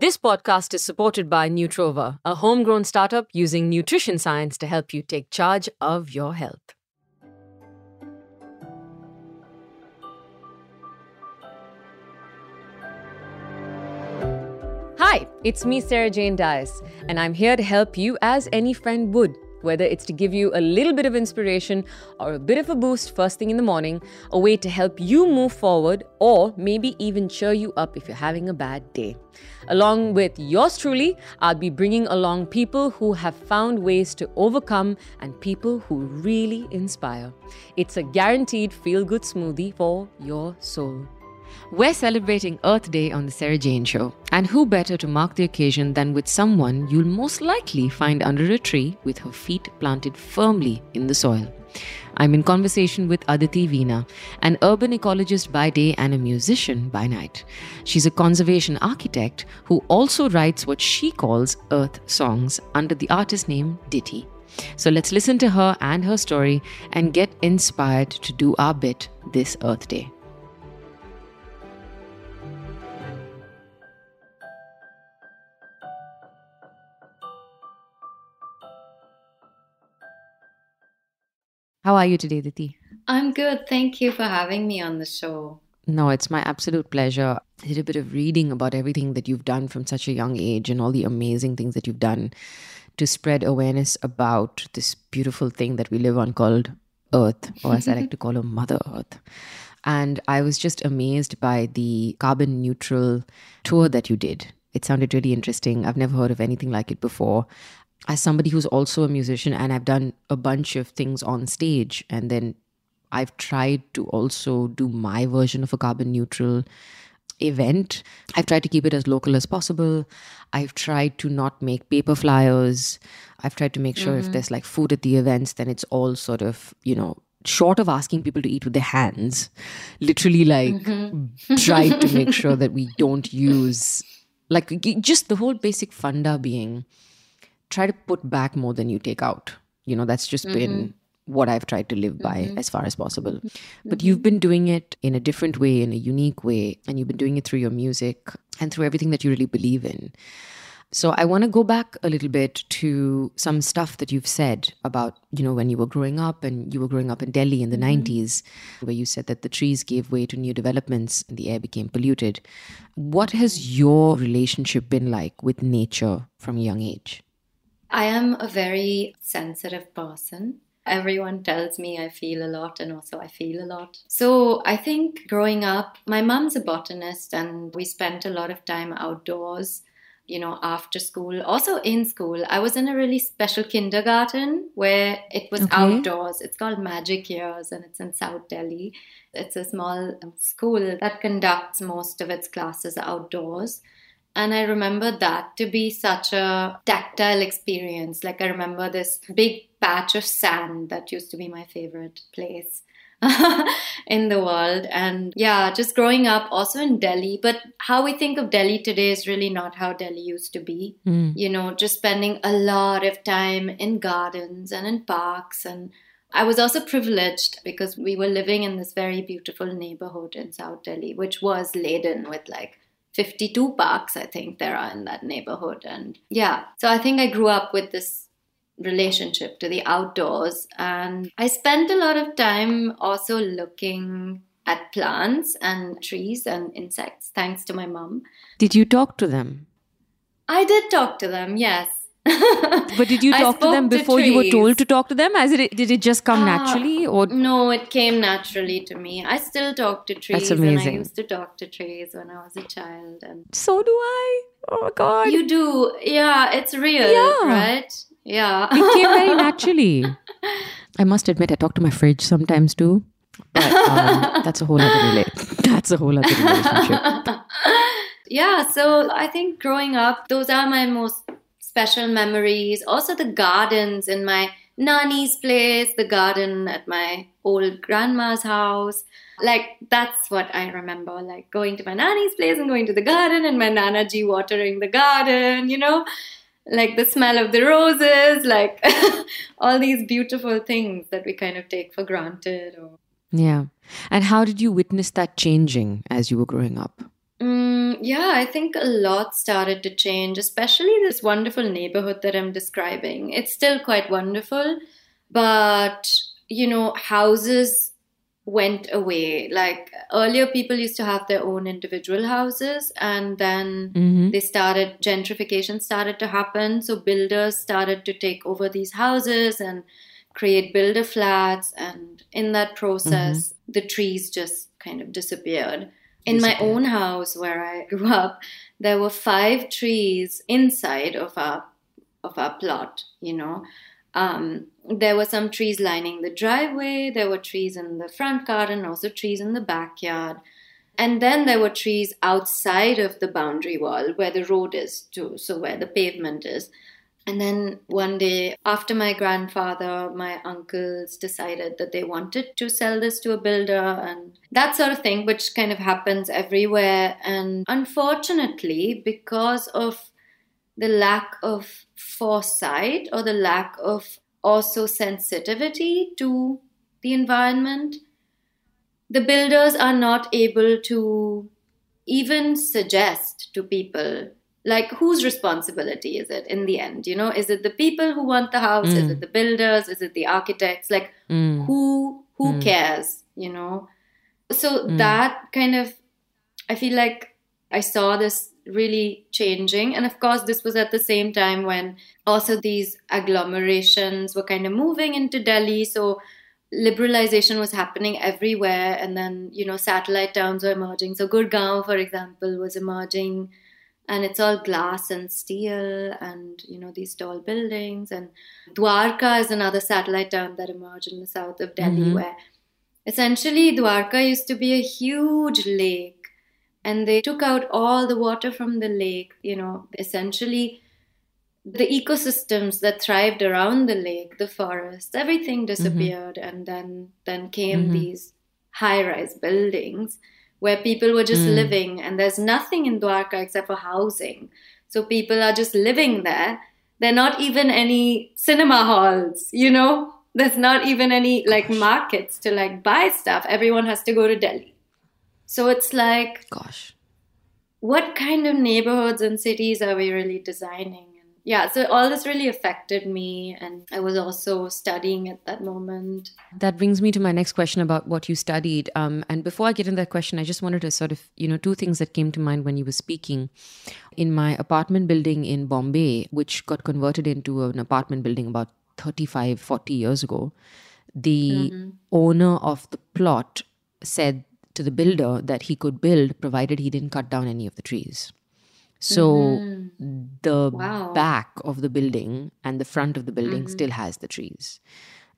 This podcast is supported by Nutrova, a homegrown startup using nutrition science to help you take charge of your health. Hi, it's me, Sarah Jane Dias, and I'm here to help you as any friend would whether it's to give you a little bit of inspiration or a bit of a boost first thing in the morning, a way to help you move forward, or maybe even cheer you up if you're having a bad day. Along with yours truly, I'll be bringing along people who have found ways to overcome and people who really inspire. It's a guaranteed feel good smoothie for your soul. We're celebrating Earth Day on The Sarah Jane Show, and who better to mark the occasion than with someone you'll most likely find under a tree with her feet planted firmly in the soil. I'm in conversation with Aditi Veena, an urban ecologist by day and a musician by night. She's a conservation architect who also writes what she calls earth songs under the artist name Ditty. So let's listen to her and her story and get inspired to do our bit this Earth Day. How are you today, Diti? I'm good. Thank you for having me on the show. No, it's my absolute pleasure. I did a bit of reading about everything that you've done from such a young age and all the amazing things that you've done to spread awareness about this beautiful thing that we live on called Earth, or as I like to call her, Mother Earth. And I was just amazed by the carbon neutral tour that you did. It sounded really interesting. I've never heard of anything like it before as somebody who's also a musician and I've done a bunch of things on stage and then I've tried to also do my version of a carbon neutral event. I've tried to keep it as local as possible. I've tried to not make paper flyers. I've tried to make sure mm-hmm. if there's like food at the events, then it's all sort of, you know, short of asking people to eat with their hands, literally like mm-hmm. try to make sure that we don't use like just the whole basic funda being try to put back more than you take out. You know, that's just mm-hmm. been what I've tried to live by mm-hmm. as far as possible. Mm-hmm. But you've been doing it in a different way, in a unique way, and you've been doing it through your music and through everything that you really believe in. So I want to go back a little bit to some stuff that you've said about, you know, when you were growing up and you were growing up in Delhi in the mm-hmm. 90s, where you said that the trees gave way to new developments and the air became polluted. What has your relationship been like with nature from a young age? I am a very sensitive person. Everyone tells me I feel a lot and also I feel a lot. So I think growing up, my mom's a botanist and we spent a lot of time outdoors, you know, after school, also in school. I was in a really special kindergarten where it was okay. outdoors. It's called Magic Years and it's in South Delhi. It's a small school that conducts most of its classes outdoors. And I remember that to be such a tactile experience. Like, I remember this big patch of sand that used to be my favorite place. in the world. And yeah, just growing up also in Delhi. But how we think of Delhi today is really not how Delhi used to be. Mm. You know, just spending a lot of time in gardens and in parks. And I was also privileged because we were living in this very beautiful neighborhood in South Delhi, which was laden with like 52 parks, I think there are in that neighborhood. And yeah, so I think I grew up with this relationship to the outdoors. And I spent a lot of time also looking at plants and trees and insects, thanks to my mom. Did you talk to them? I did talk to them, yes but did you talk to them before to you were told to talk to them? As it did it just come uh, naturally, or no? It came naturally to me. I still talk to trees. That's amazing. And I used to talk to trees when I was a child, and so do I. Oh my god, you do? Yeah, it's real, yeah. right? Yeah, it came very naturally. I must admit, I talk to my fridge sometimes too. But um, that's a whole other. That's a whole other relationship. yeah, so I think growing up, those are my most special memories. Also, the gardens in my nani's place, the garden at my old grandma's house. Like, that's what I remember. Like, going to my nani's place and going to the garden and my nana ji watering the garden, you know? Like the smell of the roses, like all these beautiful things that we kind of take for granted. Or... Yeah. And how did you witness that changing as you were growing up? Mm, yeah, I think a lot started to change, especially this wonderful neighborhood that I'm describing. It's still quite wonderful, but you know, houses went away. Like earlier, people used to have their own individual houses, and then Mm-hmm. they started, gentrification started to happen. So builders started to take over these houses and create builder flats. And in that process, the trees just kind of disappeared. In my own house where I grew up, there were five trees inside of our of our plot, you know. Um, there were some trees lining the driveway, there were trees in the front garden, also trees in the backyard. And then there were trees outside of the boundary wall where the road is to, so where the pavement is. And then one day, after my grandfather, my uncles decided that they wanted to sell this to a builder and that sort of thing, which kind of happens everywhere. And unfortunately, because of the lack of foresight or the lack of also sensitivity to the environment, the builders are not able to even suggest to people like whose responsibility is it in the end you know? Is it the people who want the house? Is Mm. it the builders? Is it the architects? Like Mm. who who Mm. cares you know? So Mm. that kind of i feel like i saw this really changing. And of course this was at the same time when also these agglomerations were kind of moving into delhi. So liberalization was happening everywhere. And then you know satellite towns were emerging. So gurgaon for example was emerging and it's all glass and steel and you know these tall buildings. And dwarka is another satellite town that emerged in the south of delhi Mhm. where essentially dwarka used to be a huge lake. And they took out all the water from the lake you know essentially the ecosystems that thrived around the lake the forests everything disappeared. And then then came Mhm. these high rise buildings where people were just Mm. living and there's nothing in Dwarka except for housing. So people are just living there. There are not even any cinema halls, you know? There's not even any like Gosh. markets to like buy stuff. Everyone has to go to Delhi. So it's like Gosh. what kind of neighborhoods and cities are we really designing? Yeah, so all this really affected me and I was also studying at that moment. That brings me to my next question about what you studied. Um, and before I get into that question, I just wanted to sort of, you know, two things that came to mind when you were speaking. In my apartment building in Bombay, which got converted into an apartment building about 35, 40 years ago, the owner of the plot said to the builder that he could build provided he didn't cut down any of the trees. So mm-hmm. the Wow. back of the building and the front of the building mm-hmm. still has the trees.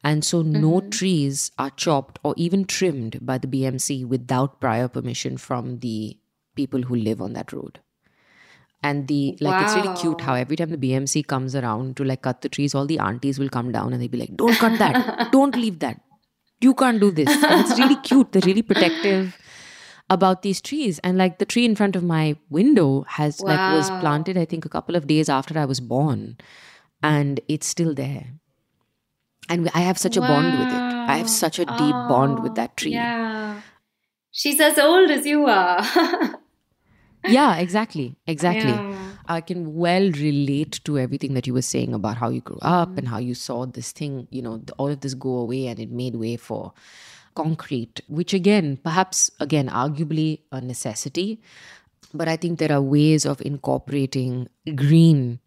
And so no mm-hmm. trees are chopped or even trimmed by the BMC without prior permission from the people who live on that road. And the like it's really cute how every time the BMC comes around to like cut the trees, all the aunties will come down and they'll be like, Don't cut that. Don't leave that. You can't do this. And it's really cute. They're really protective about these trees. And like the tree in front of my window has like was planted i think a couple of days after i was born. And it's still there. And i have such a bond with it. I have such a deep bond with that tree. Yeah. She's as old as you are. yeah exactly. Exactly. Yeah. i can well relate to everything that you were saying about how you grew up mm-hmm. and how you saw this thing you know all of this go away and it made way for concrete which again perhaps again arguably a necessity but i think there are ways of incorporating green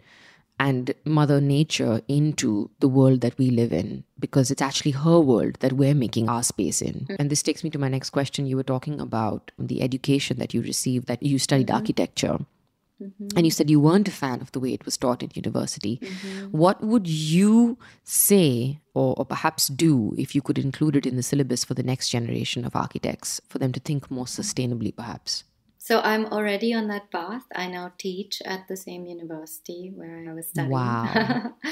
and mother nature into the world that we live in because it's actually her world that we're making our space in. Mm-hmm. And this takes me to my next question. You were talking about the education that you received that you studied mm-hmm. architecture Mm-hmm. and you said you weren't a fan of the way it was taught at university. Mm-hmm. What would you say, or, or perhaps do, if you could include it in the syllabus for the next generation of architects, for them to think more sustainably, perhaps? So I'm already on that path. I now teach at the same university where I was studying. Wow. so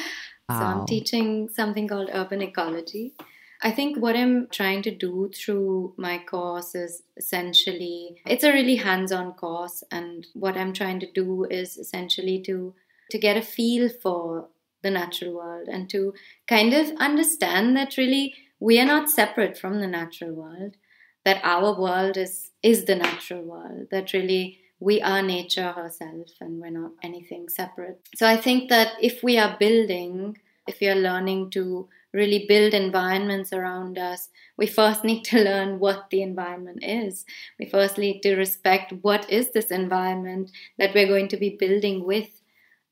Wow. I'm teaching something called urban ecology. I think what I'm trying to do through my course is essentially it's a really hands-on course and what I'm trying to do is essentially to to get a feel for the natural world and to kind of understand that really we are not separate from the natural world that our world is is the natural world that really we are nature herself and we're not anything separate. So I think that if we are building, if we are learning to really build environments around us, we first need to learn what the environment is. We first need to respect what is this environment that we're going to be building with.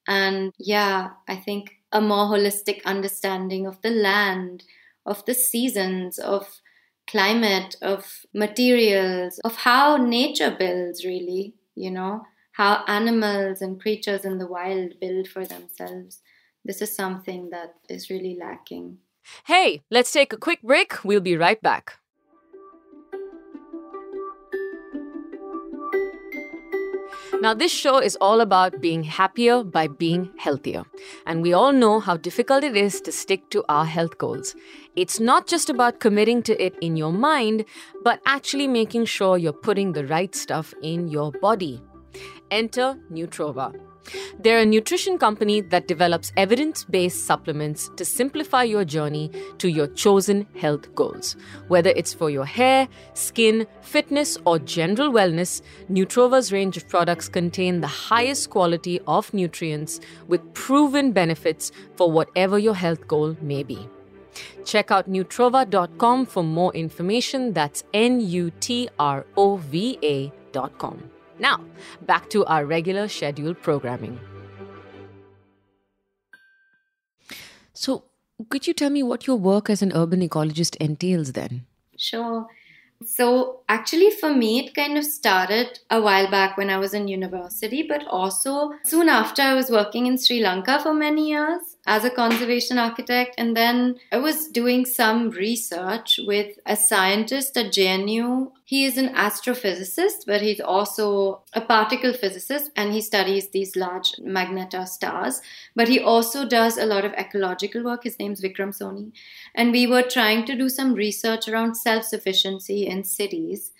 And yeah, I think a more holistic understanding of the land, of the seasons, of climate, of materials, of how nature builds, really, you know, how animals and creatures in the wild build for themselves. This is something that is really lacking. Hey, let's take a quick break. We'll be right back. Now, this show is all about being happier by being healthier. And we all know how difficult it is to stick to our health goals. It's not just about committing to it in your mind, but actually making sure you're putting the right stuff in your body. Enter Nutrova. They're a nutrition company that develops evidence based supplements to simplify your journey to your chosen health goals. Whether it's for your hair, skin, fitness, or general wellness, Nutrova's range of products contain the highest quality of nutrients with proven benefits for whatever your health goal may be. Check out Nutrova.com for more information. That's N U T R O V A.com. Now, back to our regular scheduled programming. So, could you tell me what your work as an urban ecologist entails then? Sure. So, actually, for me, it kind of started a while back when I was in university, but also soon after I was working in Sri Lanka for many years as a conservation architect. And then I was doing some research with a scientist at JNU. He is an astrophysicist, but he's also a particle physicist and he studies these large magnetar stars. But he also does a lot of ecological work. His name's Vikram Soni. And we were trying to do some research around self sufficiency in cities.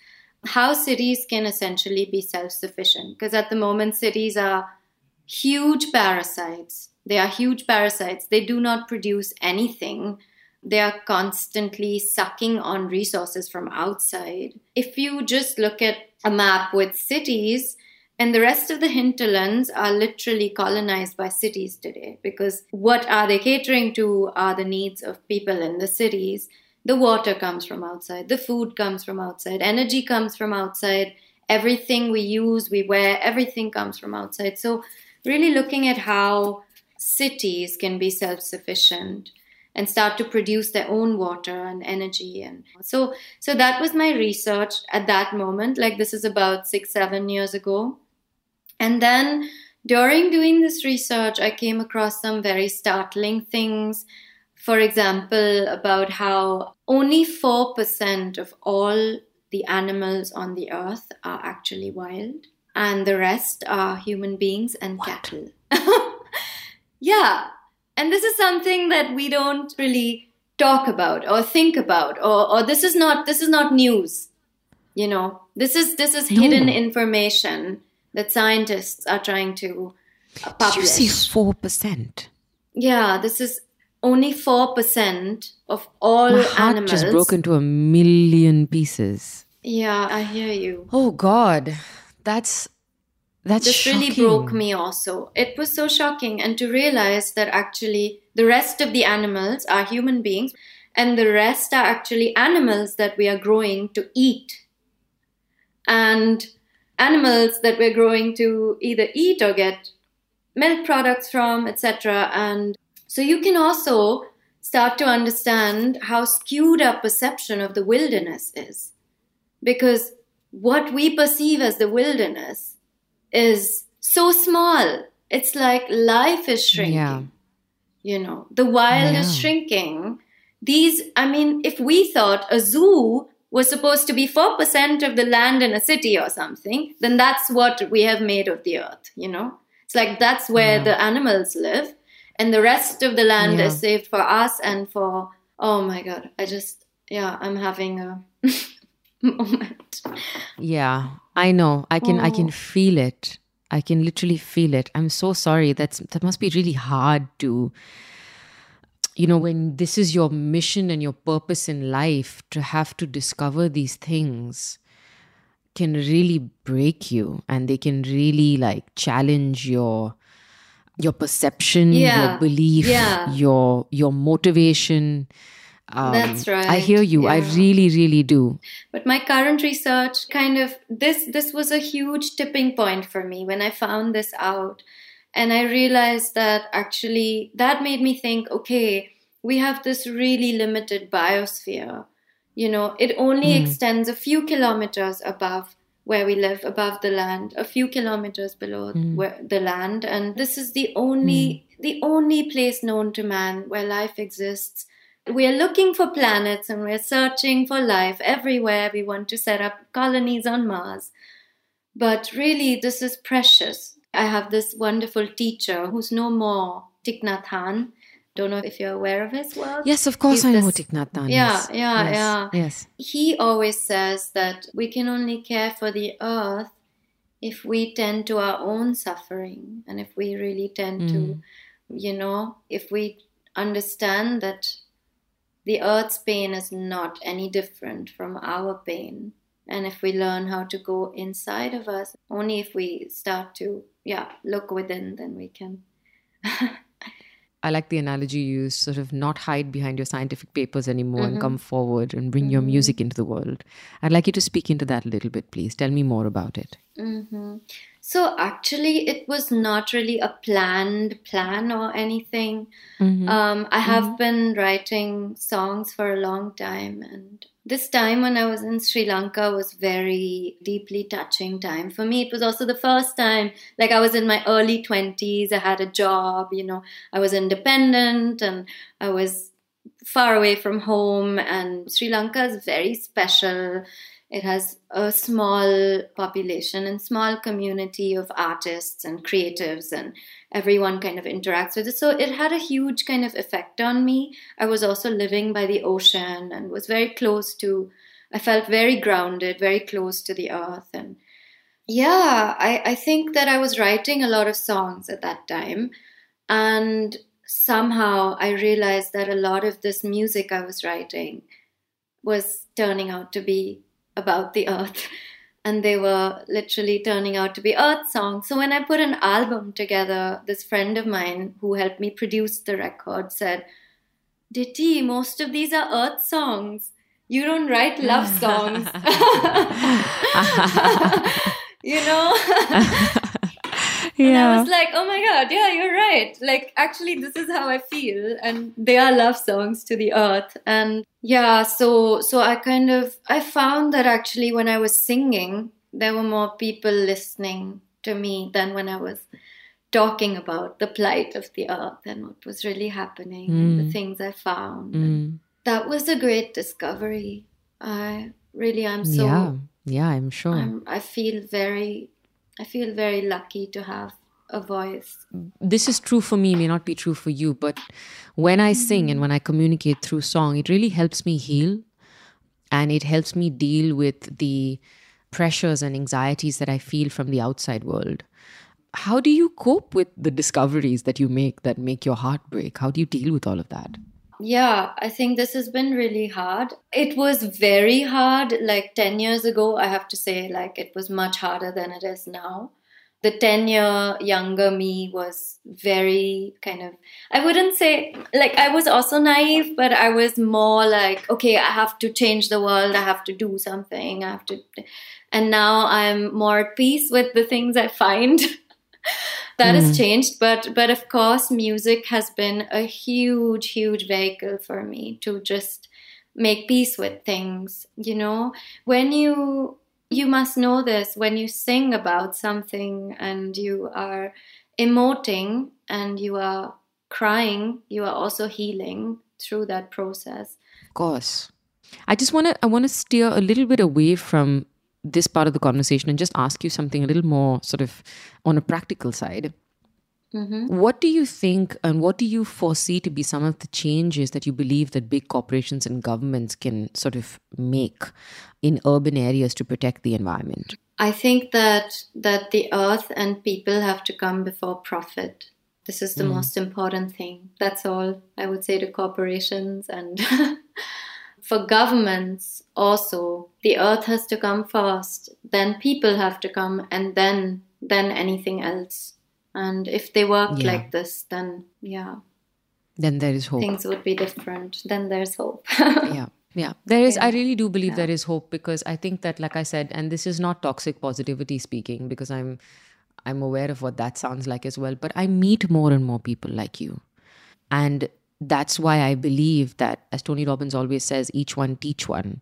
How cities can essentially be self sufficient. Because at the moment, cities are huge parasites they are huge parasites. They do not produce anything. They are constantly sucking on resources from outside. If you just look at a map with cities, and the rest of the hinterlands are literally colonized by cities today because what are they catering to are the needs of people in the cities. The water comes from outside, the food comes from outside, energy comes from outside, everything we use, we wear, everything comes from outside. So, really looking at how cities can be self sufficient and start to produce their own water and energy and so so that was my research at that moment like this is about 6 7 years ago. And then during doing this research i came across some very startling things. For example about how only 4% of all the animals on the earth are actually wild and the rest are human beings and what? cattle Yeah. And this is something that we don't really talk about or think about or, or this is not this is not news. You know, this is this is no. hidden information that scientists are trying to publish. Did you four percent? Yeah, this is only four percent of all My heart animals. just broke into a million pieces. Yeah, I hear you. Oh God, that's that's this shocking. really broke me also. It was so shocking. And to realize that actually the rest of the animals are human beings and the rest are actually animals that we are growing to eat. And animals that we're growing to either eat or get milk products from, etc. And so you can also start to understand how skewed our perception of the wilderness is. Because what we perceive as the wilderness is so small. It's like life is shrinking. Yeah. You know, the wild yeah. is shrinking. These, I mean, if we thought a zoo was supposed to be 4% of the land in a city or something, then that's what we have made of the earth, you know? It's like that's where yeah. the animals live, and the rest of the land yeah. is saved for us and for, oh my God, I just, yeah, I'm having a moment. Yeah, I know. I can. Oh. I can oh. feel it. I can literally feel it. I'm so sorry. That's that must be really hard to. You know, when this is your mission and your purpose in life, to have to discover these things, can really break you and they can really like challenge your your perception, Yeah. your belief, Yeah. your your motivation. Um, That's right. I hear you. I really, really do. But my current research kind of this this was a huge tipping point for me when I found this out. And I realized that actually that made me think, okay, we have this really limited biosphere. You know, it only Mm. extends a few kilometers above where we live, above the land, a few kilometers below Mm. where, the land. And this is the only the only place known to man where life exists we are looking for planets and we're searching for life everywhere. We want to set up colonies on Mars. But really, this is precious. I have this wonderful teacher who's no more, Thich Nhat Hanh. Don't know if you're aware of his work. Yes, of course He's I know this- Thich Nhat Hanh Yeah, is. yeah, yes. yeah. Yes. He always says that we can only care for the earth if we tend to our own suffering and if we really tend to Mm. you know, if we understand that the earth's pain is not any different from our pain, and if we learn how to go inside of us, only if we start to, yeah, look within, then we can. I like the analogy you sort of not hide behind your scientific papers anymore and Mhm. come forward and bring your Mhm. music into the world. I'd like you to speak into that a little bit, please. Tell me more about it. hmm So actually, it was not really a planned plan or anything. Um, I have been writing songs for a long time, and this time when I was in Sri Lanka was very deeply touching time for me. It was also the first time, like I was in my early twenties. I had a job, you know, I was independent, and I was far away from home. And Sri Lanka is very special. It has a small population and small community of artists and creatives and everyone kind of interacts with it. So it had a huge kind of effect on me. I was also living by the ocean and was very close to, I felt very grounded, very close to the earth. And yeah, I, I think that I was writing a lot of songs at that time. And somehow I realized that a lot of this music I was writing was turning out to be about the earth. And they were literally turning out to be earth songs. So when i put an album together this friend of mine who helped me produce the record said diti most of these are earth songs. You don't write love songs. You know And I was like, oh my God, yeah, you're right. Like, actually, this is how I feel. And they are love songs to the earth. And yeah, so, so I kind of, I found that actually when I was singing, there were more people listening to me than when I was talking about the plight of the earth and what was really happening and the Mm. things I found. Mm. that was a great discovery. I really, I'm so, yeah, yeah, I'm sure. I'm, I feel very, I feel very lucky to have a voice. this is true for me, may not be true for you, but when I mm-hmm. sing and when I communicate through song, it really helps me heal and it helps me deal with the pressures and anxieties that I feel from the outside world. How do you cope with the discoveries that you make that make your heart break? How do you deal with all of that? Yeah, I think this has been really hard. It was very hard like 10 years ago. I have to say, like, it was much harder than it is now. The 10 year younger me was very kind of, I wouldn't say, like, I was also naive, but I was more like, okay, I have to change the world. I have to do something. I have to. And now I'm more at peace with the things I find. that has Mm. changed but but of course music has been a huge huge vehicle for me to just make peace with things you know when you you must know this when you sing about something and you are emoting and you are crying you are also healing through that process Of course. I just want to I want to steer a little bit away from this part of the conversation and just ask you something a little more sort of on a practical side. hmm What do you think and what do you foresee to be some of the changes that you believe that big corporations and governments can sort of make in urban areas to protect the environment? I think that that the earth and people have to come before profit. This is the Mm. most important thing. That's all I would say to corporations and for governments also the earth has to come first then people have to come and then then anything else. And if they worked Yeah. like this then yeah. Then there is hope. things would be different. Then there's hope. Yeah. Yeah. There is i really do believe Yeah. there is hope because i think that like i said and this is not toxic positivity speaking because i'm i'm aware of what that sounds like as well but i meet more and more people like you. And that's why i believe that as tony robbins always says each one teach one.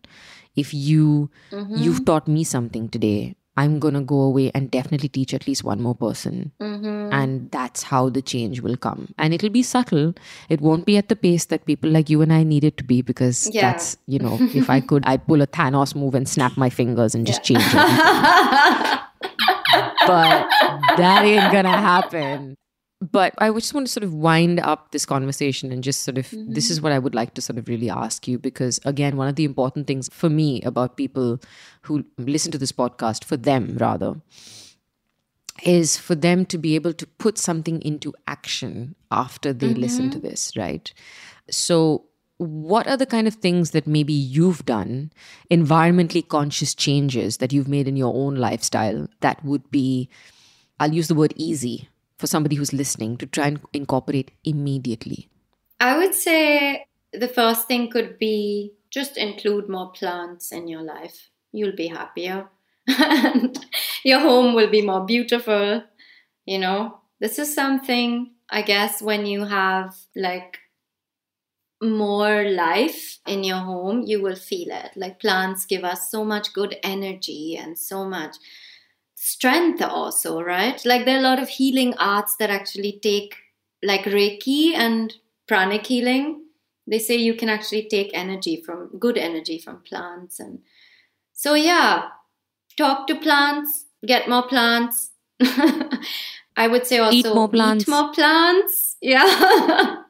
If you you've taught me something today i'm going to go away and definitely teach at least one more person. Mhm. and that's how the change will come. And it'll be subtle. It won't be at the pace that people like you and i need it to be because Yeah. that's you know if i could i'd pull a thanos move and snap my fingers and just change it. But that ain't gonna happen but i just want to sort of wind up this conversation and just sort of this is mm-hmm. what i would like to sort of really ask you because again one of the important things for me about people who listen to this podcast for them rather is for them to be able to put something into action after they mm-hmm. listen to this, right? So, what are the kind of things that maybe you've done, environmentally conscious changes that you've made in your own lifestyle that would be, I'll use the word easy for somebody who's listening to try and incorporate immediately? I would say the first thing could be just include more plants in your life. You'll be happier. and your home will be more beautiful. You know, this is something, I guess, when you have like more life in your home, you will feel it. Like plants give us so much good energy and so much strength, also, right? Like there are a lot of healing arts that actually take like Reiki and pranic healing, they say you can actually take energy from good energy from plants. And so, yeah, talk to plants, get more plants. I would say also Eat more plants. Eat more plants. Yeah.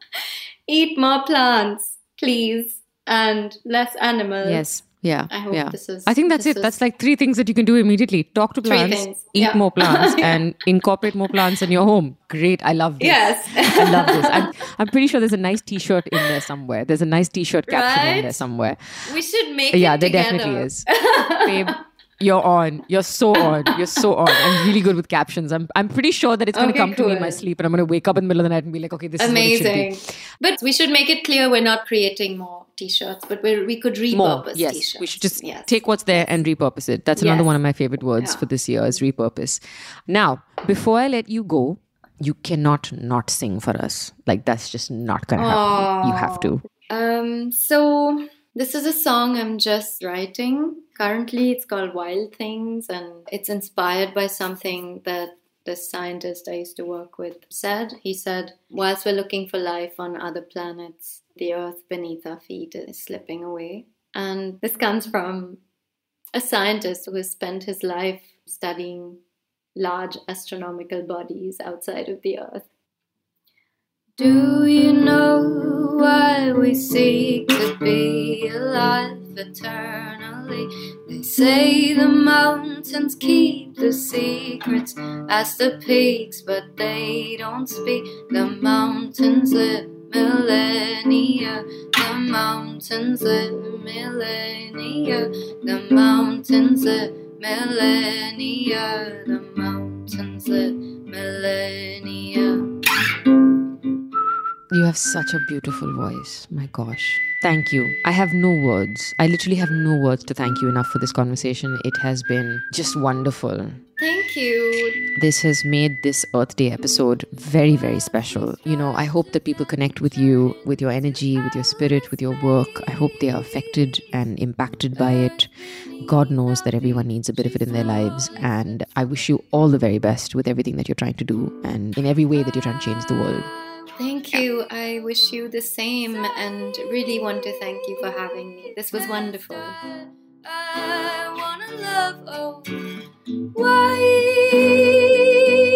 eat more plants, please. And less animals. Yes. Yeah. I hope yeah. this is. I think that's it. That's like three things that you can do immediately. Talk to plants, eat yeah. more plants, Yeah. and incorporate more plants in your home. Great. I love this. Yes. I love this. I'm, I'm pretty sure there's a nice T-shirt in there somewhere. There's a nice T-shirt caption in there somewhere. we should make Yeah, there together. definitely is. Babe, you're on. You're so on. You're so on. I'm really good with captions. I'm I'm pretty sure that it's going to Okay, come to me in my sleep, and I'm going to wake up in the middle of the night and be like, okay, this Amazing. is should But we should make it clear we're not creating more t-shirts, but we we could be. More, repurpose yes. t-shirts. We should just Yes. take what's there and repurpose it. That's another Yes. one of my favorite words Yeah. for this year is repurpose. Now, before I let you go, you cannot not sing for us. Like that's just not going to happen. You have to. Um, so this is a song I'm just writing. Currently, it's called Wild Things, and it's inspired by something that this scientist I used to work with said. He said, whilst we're looking for life on other planets, the Earth beneath our feet is slipping away. And this comes from a scientist who has spent his life studying large astronomical bodies outside of the Earth. Do you know why we seek to be alive eternally? They say the mountains keep the secrets as the peaks, but they don't speak. The mountains live millennia. The mountains live millennia. The mountains live millennia. The mountains live millennia. You have such a beautiful voice. My gosh. Thank you. I have no words. I literally have no words to thank you enough for this conversation. It has been just wonderful. Thank you. This has made this Earth Day episode very, very special. You know, I hope that people connect with you, with your energy, with your spirit, with your work. I hope they are affected and impacted by it. God knows that everyone needs a bit of it in their lives. And I wish you all the very best with everything that you're trying to do and in every way that you're trying to change the world. Thank you. I wish you the same and really want to thank you for having me. This was wonderful. I wanna love oh wild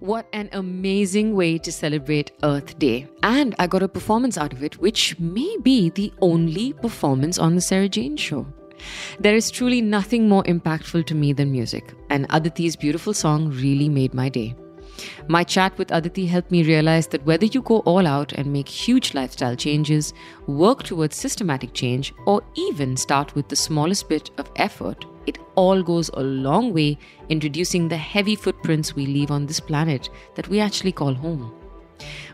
What an amazing way to celebrate Earth Day. And I got a performance out of it, which may be the only performance on The Sarah Jane Show. There is truly nothing more impactful to me than music, and Aditi's beautiful song really made my day. My chat with Aditi helped me realize that whether you go all out and make huge lifestyle changes, work towards systematic change, or even start with the smallest bit of effort, it all goes a long way in reducing the heavy footprints we leave on this planet that we actually call home.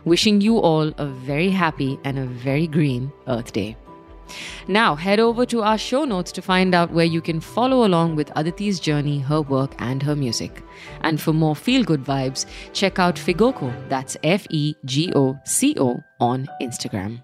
Wishing you all a very happy and a very green Earth Day. Now, head over to our show notes to find out where you can follow along with Aditi's journey, her work, and her music. And for more feel good vibes, check out Fegoco, that's F E G O C O, on Instagram.